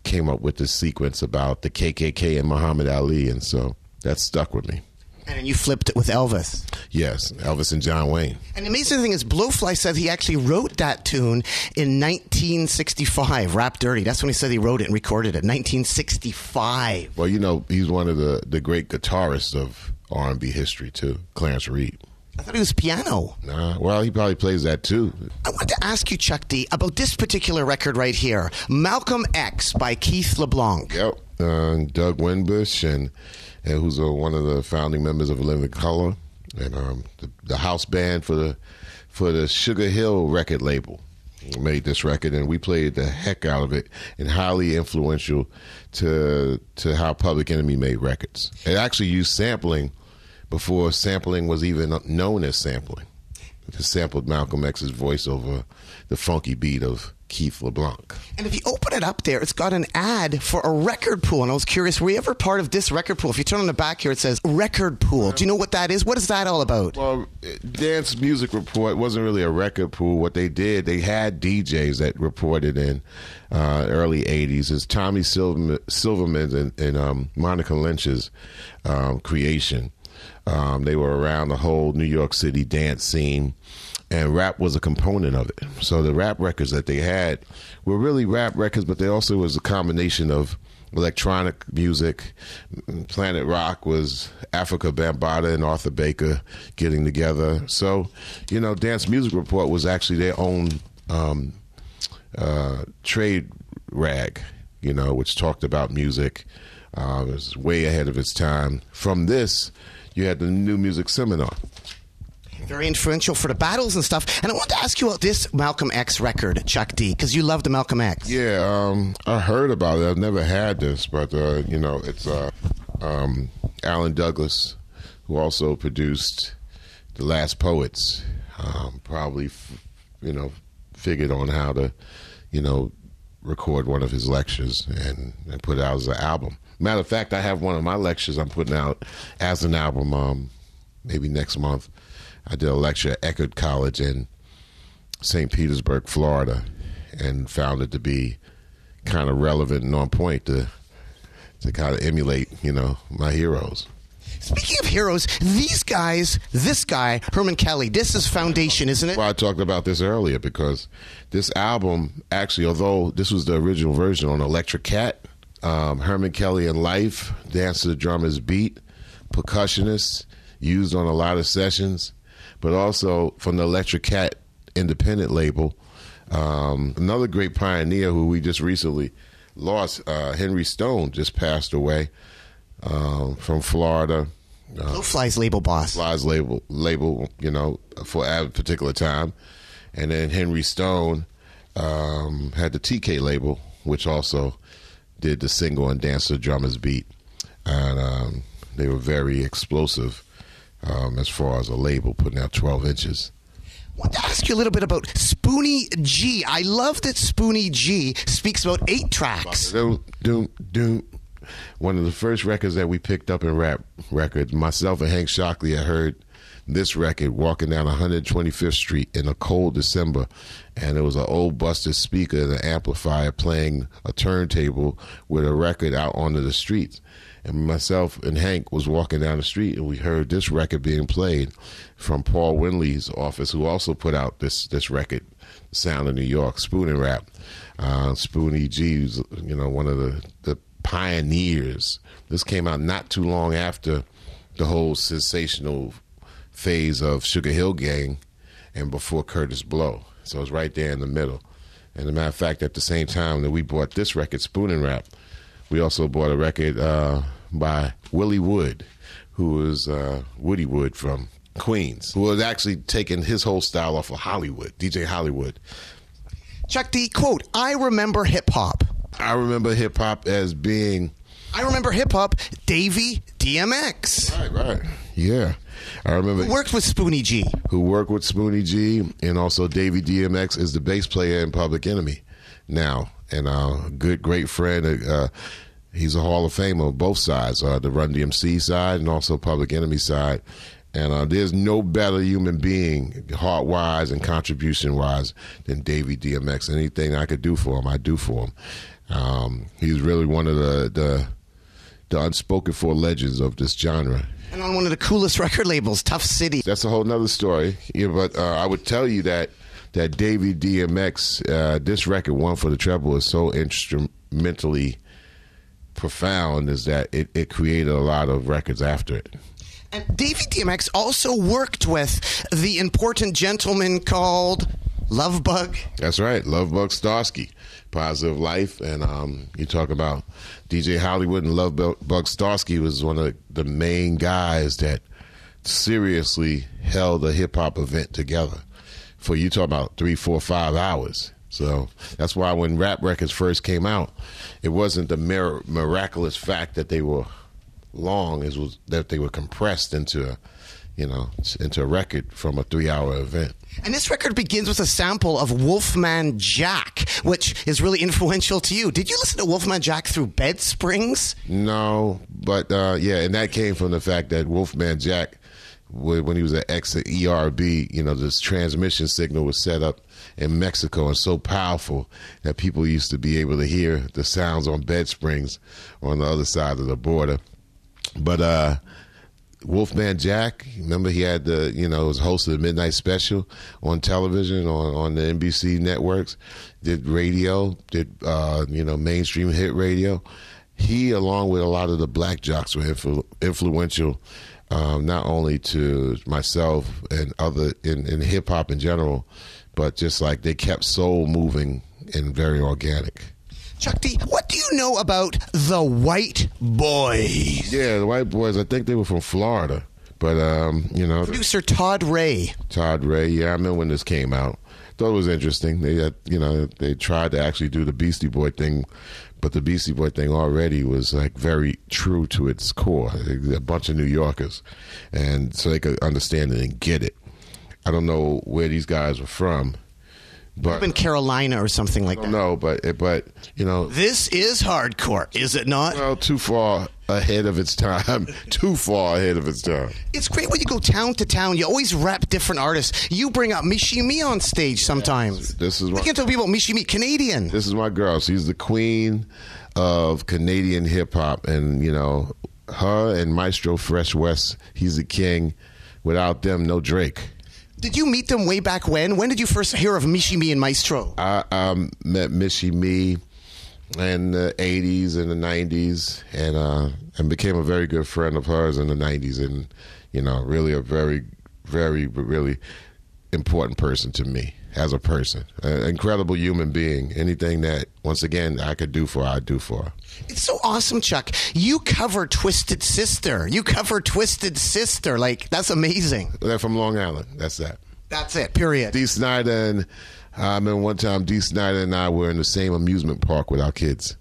came up with this sequence about the KKK and Muhammad Ali, and so that stuck with me. And you flipped it with Elvis. Yes, Elvis and John Wayne. And the amazing thing is, Blowfly said he actually wrote that tune in 1965, Rap Dirty. That's when he said he wrote it and recorded it, 1965. Well, you know, he's one of the, the great guitarists of R and B history too, Clarence Reid. I thought he was piano. Nah, well, he probably plays that too. I want to ask you, Chuck D, about this particular record right here, Malcolm X by Keith LeBlanc. Yep, uh, Doug Wimbish, and, and who's uh, one of the founding members of Living Colour, and um, the, the house band for the for the Sugar Hill record label. made this record, and we played the heck out of it, and highly influential to to how Public Enemy made records. It actually used sampling before sampling was even known as sampling. It sampled Malcolm X's voice over the funky beat of Keith LeBlanc. And if you open it up there, it's got an ad for a record pool. And I was curious, were you ever part of this record pool? If you turn on the back here, it says record pool. Do you know what that is? What is that all about? Well, Dance Music Report wasn't really a record pool. What they did, they had DJs that reported in uh, early '80s. It's Tommy Silverman, Silverman and, and um, Monica Lynch's um, creation. Um, they were around the whole New York City dance scene, and rap was a component of it. So the rap records that they had were really rap records, but they also was a combination of electronic music. Planet Rock was Afrika Bambaataa and Arthur Baker getting together. So, you know, Dance Music Report was actually their own um, uh, trade rag, you know, which talked about music. Uh, it was way ahead of its time. From this, you had the New Music Seminar. Very influential for the battles and stuff. And I want to ask you about this Malcolm X record, Chuck D, because you love the Malcolm X. Yeah, um, I heard about it. I've never had this, but uh, you know, it's uh, um, Alan Douglas, who also produced The Last Poets. Um, probably, f- you know, figured on how to, you know, record one of his lectures and, and put it out as an album. Matter of fact, I have one of my lectures I'm putting out as an album, um, maybe next month. I did a lecture at Eckerd College in St. Petersburg, Florida, and found it to be kind of relevant and on point to to kind of emulate, you know, my heroes. Speaking of heroes, these guys, this guy, Herman Kelly, this is foundation, isn't it? Well, I talked about this earlier because this album, actually, although this was the original version on Electric Cat, um, Herman Kelly in Life, Dance to the Drummer's Beat, percussionist, used on a lot of sessions, but also from the Electric Cat independent label. Um, another great pioneer who we just recently lost, uh, Henry Stone, just passed away um, from Florida. Uh, Blue Fly's label boss. Fly's label, label, you know, for a particular time, and then Henry Stone um, had the TK label, which also did the single and dance the drummer's beat, and um, they were very explosive um, as far as a label, putting out twelve inches. I want to ask you a little bit about Spoonie G. I love that Spoonie G speaks about eight tracks. Doom, doom, doom. One of the first records that we picked up in rap records, myself and Hank Shocklee had heard this record walking down 125th Street in a cold December, and it was an old busted speaker and an amplifier playing a turntable with a record out onto the streets. And myself and Hank was walking down the street, and we heard this record being played from Paul Winley's office, who also put out this this record, Sound of New York, Spoonin' Rap. Uh, Spoonie G was, you know, one of the, the pioneers. This came out not too long after the whole sensational phase of Sugar Hill Gang and before Kurtis Blow. So it's right there in the middle. And as a matter of fact, at the same time that we bought this record, Spoonin' Rap, we also bought a record uh, by Willie Wood, who was uh, Woody Wood from Queens, who was actually taking his whole style off of Hollywood, DJ Hollywood. Chuck D, quote, I remember hip hop. I remember hip hop as being. I remember hip hop, Davey DMX. Right, right. Yeah. I remember. Who worked with Spoonie G. Who worked with Spoonie G, and also Davey DMX is the bass player in Public Enemy now. And uh, good, great friend. Uh, he's a Hall of Famer on both sides, uh, the Run DMC side and also Public Enemy side. And uh, there's no better human being, heart wise and contribution wise, than Davey DMX. Anything I could do for him, I do for him. Um, he's really one of the, the the unspoken for legends of this genre. And on one of the coolest record labels, Tough City. That's a whole nother story. Yeah, but uh, I would tell you that that Davey DMX, uh, this record, one for the treble, is so instrumentally profound. Is that it, it created a lot of records after it. And Davey DMX also worked with the important gentleman called Lovebug. That's right, Love Bug Starsky, Positive Life, and um, you talk about DJ Hollywood and Lovebug Starski was one of the main guys that seriously held a hip hop event together. for you talk about three, four, five hours. So that's why when rap records first came out, it wasn't the mir- miraculous fact that they were long, it was that they were compressed into, a, you know, into a record from a three-hour event. And this record begins with a sample of Wolfman Jack, which is really influential to you. Did you listen to Wolfman Jack through Bed Springs? No, but uh, yeah, and that came from the fact that Wolfman Jack, when he was at XERB, you know, this transmission signal was set up in Mexico and so powerful that people used to be able to hear the sounds on Bed Springs on the other side of the border. But uh, Wolfman Jack, remember he had the, you know, was host of the Midnight Special on television on, on the NBC networks, did radio, did, uh, you know, mainstream hit radio. He, along with a lot of the black jocks, were influ- influential um, not only to myself and other in, in hip hop in general, but just like they kept soul moving and very organic. Chuck D, what do you know about the White Boys? Yeah, the white boys. I think they were from Florida, but um, you know, Producer Todd Ray. Todd Ray. Yeah, I remember when this came out. Thought it was interesting. They, had, you know, they tried to actually do the Beastie Boy thing, but the Beastie Boy thing already was like very true to its core. A bunch of New Yorkers, and so they could understand it and get it. I don't know where these guys were from, but Up in Carolina or something like I that. know. But eh, but you know, This is hardcore, is it not? well, too far ahead of its time. too far ahead of its time. It's great when you go town to town. You always rep different artists. You bring up Michie Mee on stage sometimes. This is We what can tell people Michie Mee, Canadian. This is my girl. She's the queen of Canadian hip hop, and you know, her and Maestro Fresh Wes. He's the king. Without them, no Drake. Did you meet them way back when? When did you first hear of Michie Mee and Maestro? I um, met Michie Mee in the '80s and the '90s, and uh, and became a very good friend of hers in the '90s, and you know, really a very, very, really important person to me as a person. An incredible human being. Anything that, once again, I could do for I do for. It's so awesome, Chuck. You cover Twisted Sister. You cover Twisted Sister. Like, that's amazing. They're from Long Island. That's that. That's it, period. Dee Snider and I remember one time Dee Snider and I were in the same amusement park with our kids.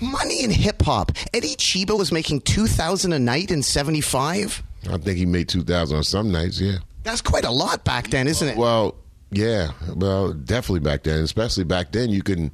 Money in hip hop. Eddie Cheeba was making 2000 a night in 75. I think he made two thousand on some nights. Yeah. That's quite a lot back then, isn't it? Well, yeah. Well, definitely back then. Especially back then, you can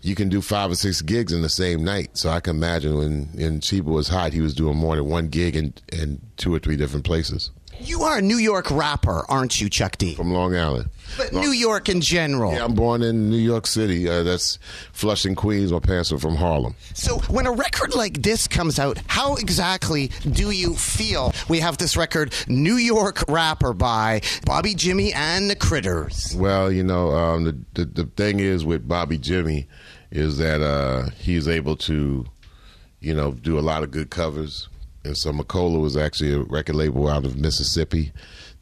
you can do five or six gigs in the same night. So I can imagine when when Cheeba was hot, he was doing more than one gig in in two or three different places You are a New York rapper, aren't you, Chuck D? from Long Island. But New York in general. Yeah, I'm born in New York City. Uh, that's Flushing, Queens. My parents are from Harlem. So when a record like this comes out, how exactly do you feel? We have this record, New York Rapper by Bobby Jimmy and the Critters. Well, you know, um, the, the the thing is with Bobby Jimmy is that uh, he's able to, you know, do a lot of good covers. And so Macola was actually a record label out of Mississippi.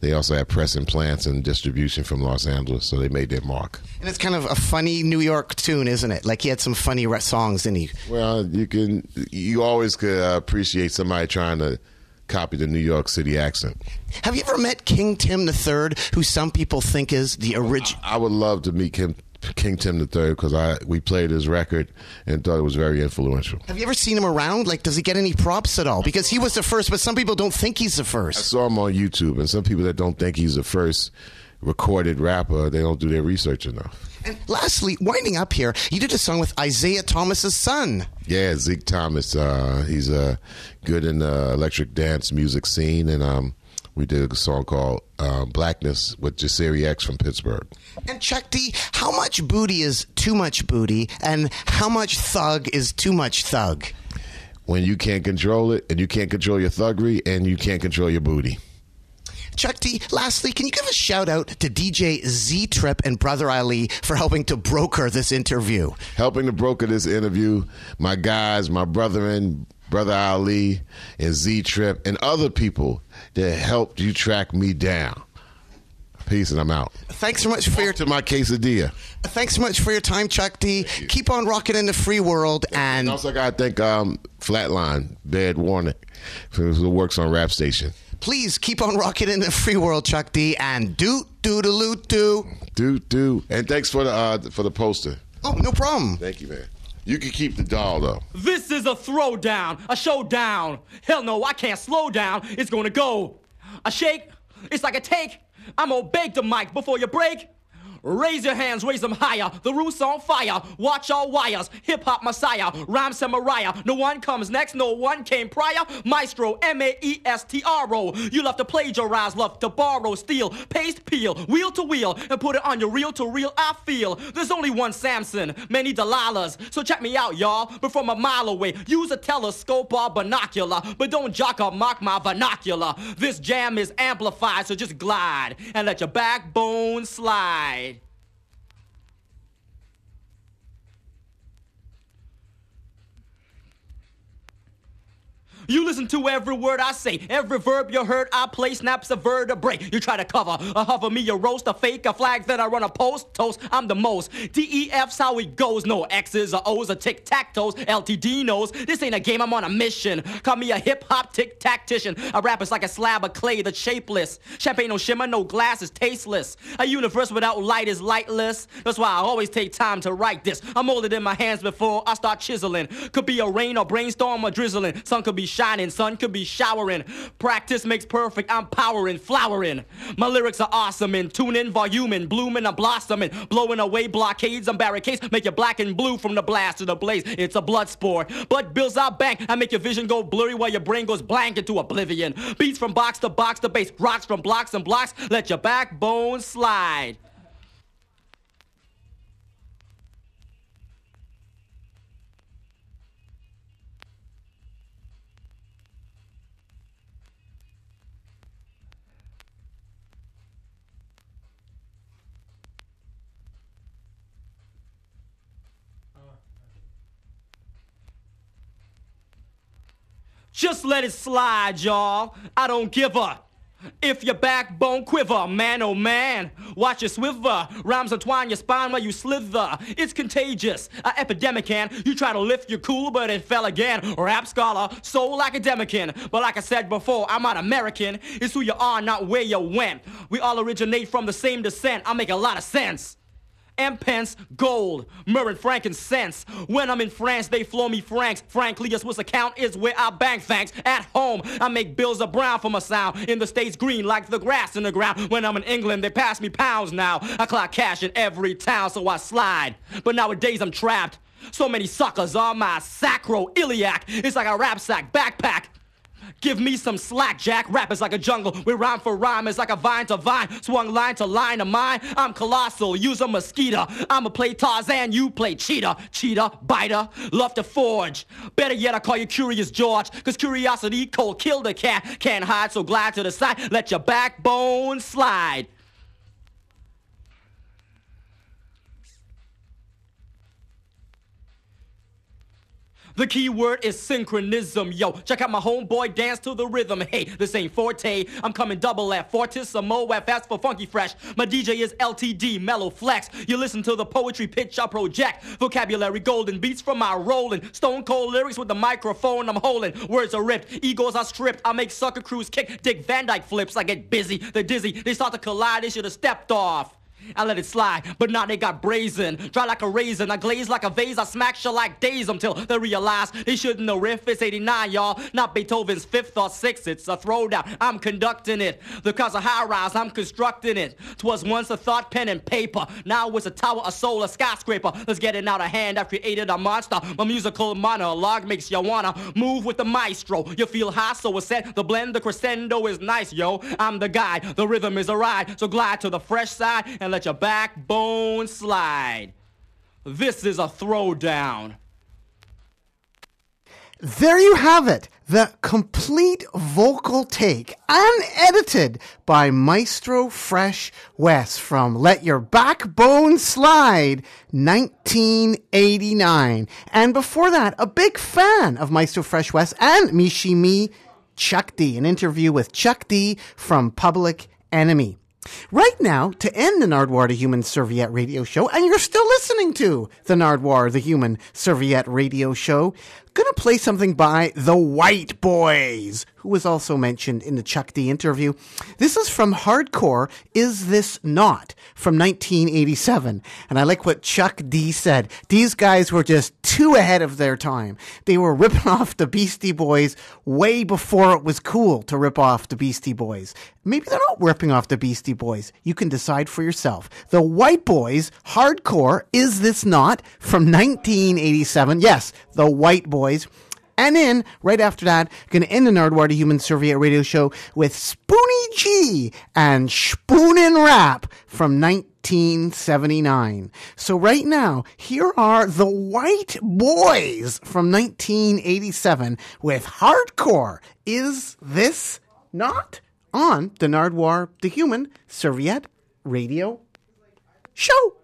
They also had pressing plants and distribution from Los Angeles, so they made their mark. And it's kind of a funny New York tune, isn't it? Like he had some funny songs, didn't he? Well, you can, you always could uh, appreciate somebody trying to copy the New York City accent. Have you ever met King Tim III, who some people think is the original? I would love to meet Kim, King Tim III because I we played his record and thought it was very influential. Have you ever seen him around? Like, does he get any props at all? Because he was the first, but some people don't think he's the first. I saw him on YouTube, and some people that don't think he's the first recorded rapper, they don't do their research enough. And lastly, winding up here, you did a song with Isaiah Thomas's son. Yeah, Zeke Thomas, uh, he's uh, good in the electric dance music scene, and um, we did a song called uh, Blackness with Jasiri X from Pittsburgh. And Chuck D, how much booty is too much booty, and how much thug is too much thug? When you can't control it, and you can't control your thuggery, and you can't control your booty. Chuck D, lastly, can you give a shout out to DJ Z Trip and Brother Ali for helping to broker this interview? helping to broker this interview. My guys, my brethren, brother Ali, and Z Trip, and other people that helped you track me down. Peace, and I'm out. Thanks so much for your To my quesadilla. thanks so much for your time, Chuck D. Keep on rocking in the free world, and And also, I got to thank um, Flatline, Bed Warnick, who works on Rap Station. Please keep on rocking in the free world, Chuck D, and doot doodaloot doo. Do do. And thanks for the uh, for the poster. Oh, no problem. Thank you, man. You can keep the doll though. This is a throwdown, a showdown. Hell no, I can't slow down. It's gonna go. A shake, it's like a take. I'm gonna bake the mic before you break. Raise your hands, raise them higher. The roof's on fire. Watch all wires. Hip hop messiah, rhyme samurai. No one comes next, no one came prior. Maestro, M A E S T R O. You love to plagiarize, love to borrow, steal, paste, peel, wheel to wheel, and put it on your reel to reel. I feel there's only one Samson, many Delilahs. So check me out, y'all. But from a mile away, use a telescope or binocular. But don't jock or mock my vernacular. This jam is amplified, so just glide and let your backbone slide. You listen to every word I say, every verb you heard I play snaps a vertebrae. You try to cover, a hover me, a roast, a fake, a flag that I run a post, toast. I'm the most. DEF's how it goes. No X's or O's or tic tac toes. LTD knows this ain't a game. I'm on a mission. Call me a hip hop tic tactician. A rapper's like a slab of clay that's shapeless. Champagne no shimmer, no glass is tasteless. A universe without light is lightless. That's why I always take time to write this. I'm molded in my hands before I start chiseling. Could be a rain or brainstorm or drizzling. Sun could be shining, sun could be showering. Practice makes perfect. I'm powering, flowering. My lyrics are awesome and tuning, voluming, blooming, I'm blossoming, blowing away blockades and barricades. Make you black and blue from the blast to the blaze. It's a blood sport. Blood builds our bank. I make your vision go blurry while your brain goes blank into oblivion. Beats from box to box to base, rocks from blocks and blocks. Let your backbone slide. Just let it slide, y'all. I don't give a. If your backbone quiver, man oh man, watch it swivel. Rhymes entwine your spine while you slither. It's contagious, a epidemic can. You try to lift your cool, but it fell again. Rap scholar, soul academician. But like I said before, I'm not American. It's who you are, not where you went. We all originate from the same descent. I make a lot of sense and pence, gold, myrrh and frankincense. When I'm in France, they flow me francs. Frankly, a Swiss account is where I bank thanks. At home, I make bills of brown for my sound. In the States, green like the grass in the ground. When I'm in England, they pass me pounds now. I clock cash in every town, so I slide. But nowadays, I'm trapped. So many suckers on my sacroiliac. It's like a rap sack backpack. Give me some slack, Jack. Rap is like a jungle. We rhyme for rhyme. It's like a vine to vine. Swung line to line of mine. I'm colossal. Use a mosquito. I'ma play Tarzan. You play cheetah. Cheetah, biter. Love to forge. Better yet, I call you Curious George. Cause curiosity cold killed a cat. Can't hide, so glide to the side. Let your backbone slide. The key word is synchronism, yo. Check out my homeboy dance to the rhythm. Hey, this ain't Forte. I'm coming double F, Fortissimo F, fast for funky fresh. My DJ is LTD, mellow flex. You listen to the poetry pitch I project. Vocabulary golden beats from my rolling. Stone cold lyrics with the microphone I'm holding. Words are ripped, egos are stripped. I make sucker crews kick, Dick Van Dyke flips. I get busy, they're dizzy. They start to collide, they should have stepped off. I let it slide, but now they got brazen. Dry like a raisin, I glaze like a vase, I smack you like days until they realize they shouldn't know riff. It's 89, y'all, not Beethoven's fifth or sixth. It's a throwdown, I'm conducting it. The cause of high rise, I'm constructing it. Twas once a thought, pen and paper. Now it's a tower, a soul, a skyscraper. Let's get it out of hand. I've created a monster. My musical monologue makes you wanna move with the maestro. You feel high, so it's set. The blend, the crescendo is nice, yo. I'm the guy, the rhythm is a ride. So glide to the fresh side and let your backbone slide. This is a throwdown. There you have it. The complete vocal take, unedited by Maestro Fresh Wes from Let Your Backbone Slide 1989. And before that, a big fan of Maestro Fresh Wes and Michie Mee Chuck D, an interview with Chuck D from Public Enemy. Right now, to end the Nardwuar the Human Serviette radio show, and you're still listening to the Nardwuar the Human Serviette radio show, gonna play something by the White Boys, who was also mentioned in the Chuck D interview. This is from Hardcore Is This Not from 1987. And I like what Chuck D said. These guys were just too ahead of their time. They were ripping off the Beastie Boys way before it was cool to rip off the Beastie Boys. Maybe they're not ripping off the Beastie Boys. You can decide for yourself. The White Boys, Hardcore Is This Not from 1987. Yes, the White Boys. And then, right after that, going to end the Nardwuar to Human Serviette radio show with Spoonie G and Spoonin' Rap from 1979. So right now, here are the White Boys from 1987 with Hardcore. Is this not on the Nardwuar the Human Serviette radio show?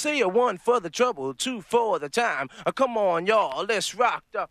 Say you're one for the trouble, two for the time. Uh, come on, y'all, let's rock the.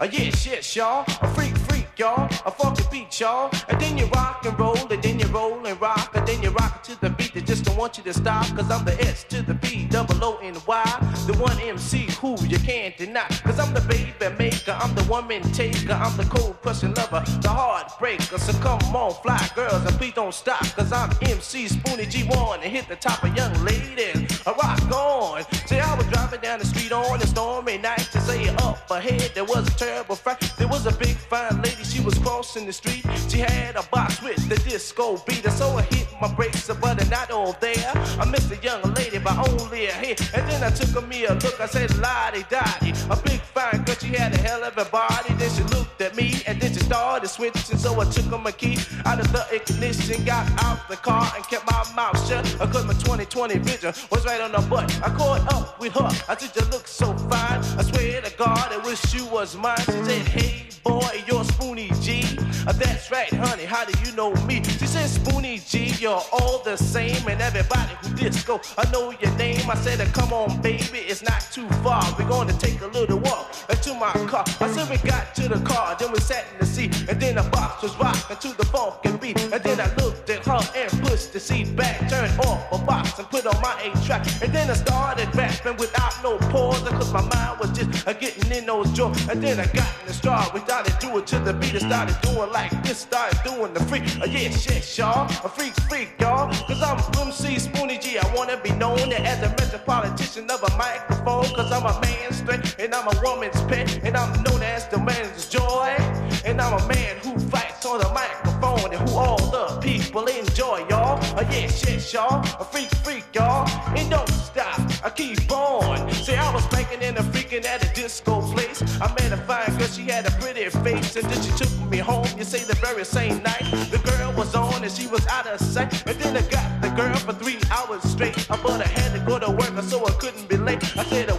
Uh, yes, yes, y'all. A freak, freak, y'all. A funky beat, y'all. And then you rock and roll, and then you roll and rock, and then you rock to the beat that just don't want you to stop. Cause I'm the S to the B, double O and Y. The one MC who you can't deny. Cause I'm the baby maker, I'm the woman taker, I'm the cold crushing lover, the heartbreaker. So come on, fly girls, and please don't stop. Cause I'm MC Spoonie G1 and hit the top of young ladies. I rock on. See, I was driving down the street on a stormy night to say up ahead there was a terrible fight. There was a big fine lady, she was crossing the street. She had a box with the disco beat, and so I hit my brakes, but I'm not all there. I missed the young by only a hair, and then I took a me a look. I said, Lottie Dottie, a big fine girl, she had a hell of a body. Then she looked at me, and then she started switching. So I took her my key out of the ignition, got out the car, and kept my mouth shut. Cause my 2020 vision was right on the butt. I caught up with her. I said, You look so fine. I swear to God, I wish you was mine. She said, Hey, boy, you're Spoonie G. Uh, that's right, honey. How do you know me? She Spoonie G, you're all the same. And everybody who disco, I know your name. I said, Come on, baby, it's not too far. We're gonna take a little walk to my car. I said, We got to the car, then we sat in the seat. And then the box was rocking to the funky beat. And then I her and pushed the seat back, turned off a box and put on my eight track. And then I started rapping without no pause. Cause my mind was just uh, getting in those jaws. And then I got in the start. We started doing to the beat. I started doing like this. Started doing the freak. Uh, yeah, shit, y'all. A freak, freak, y'all. Cause I'm MC Spoonie G. I wanna be known as a metropolitan of a microphone. Cause I'm a man's straight and I'm a woman's pet. And I'm known as the man's joy. And I'm a man who fights on the microphone and who all the people enjoy, y'all. Uh, yeah, shit, y'all. A freak, freak, y'all. And don't stop. I keep on. Say I was spanking and a freaking at a disco place. I met a fine girl, she had a pretty face, and then she took me home. You say the very same night, the girl was on and she was out of sight. And then I got the girl for three hours straight. I but I had to go to work, so I couldn't be late. I said,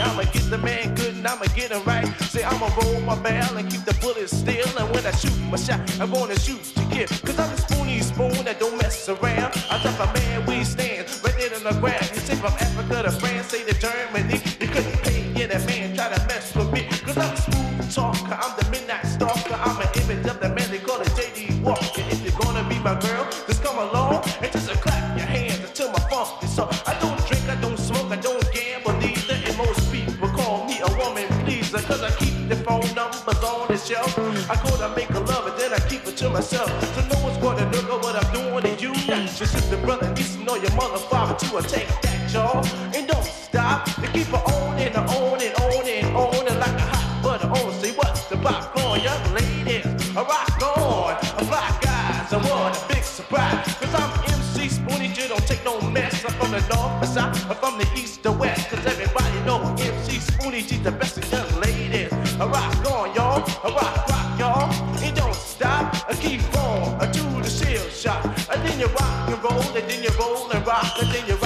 I'ma get the man good and I'ma get him right. Say, I'ma roll my barrel and keep the bullets still. And when I shoot my shot, I'm gonna shoot to kill. Cause I'm the spoony spoon that don't mess around. I drop a man, we stand right there on the ground. You say from Africa to France, say to Germany. You couldn't pay, yeah, that man try to mess with me. Cause I'm the smooth talker, I'm the midnight stalker. I'm an image of the man they call it JD Walker. If you're gonna be my girl, myself. So no one's gonna at what I'm doing to you. Your sister, brother, niece, nor your mother, father to a take that, y'all. And don't stop. They keep on and on and on and on and like a hot butter on. Say what's the popcorn, young ladies? I rock And then you roll and rock. And then you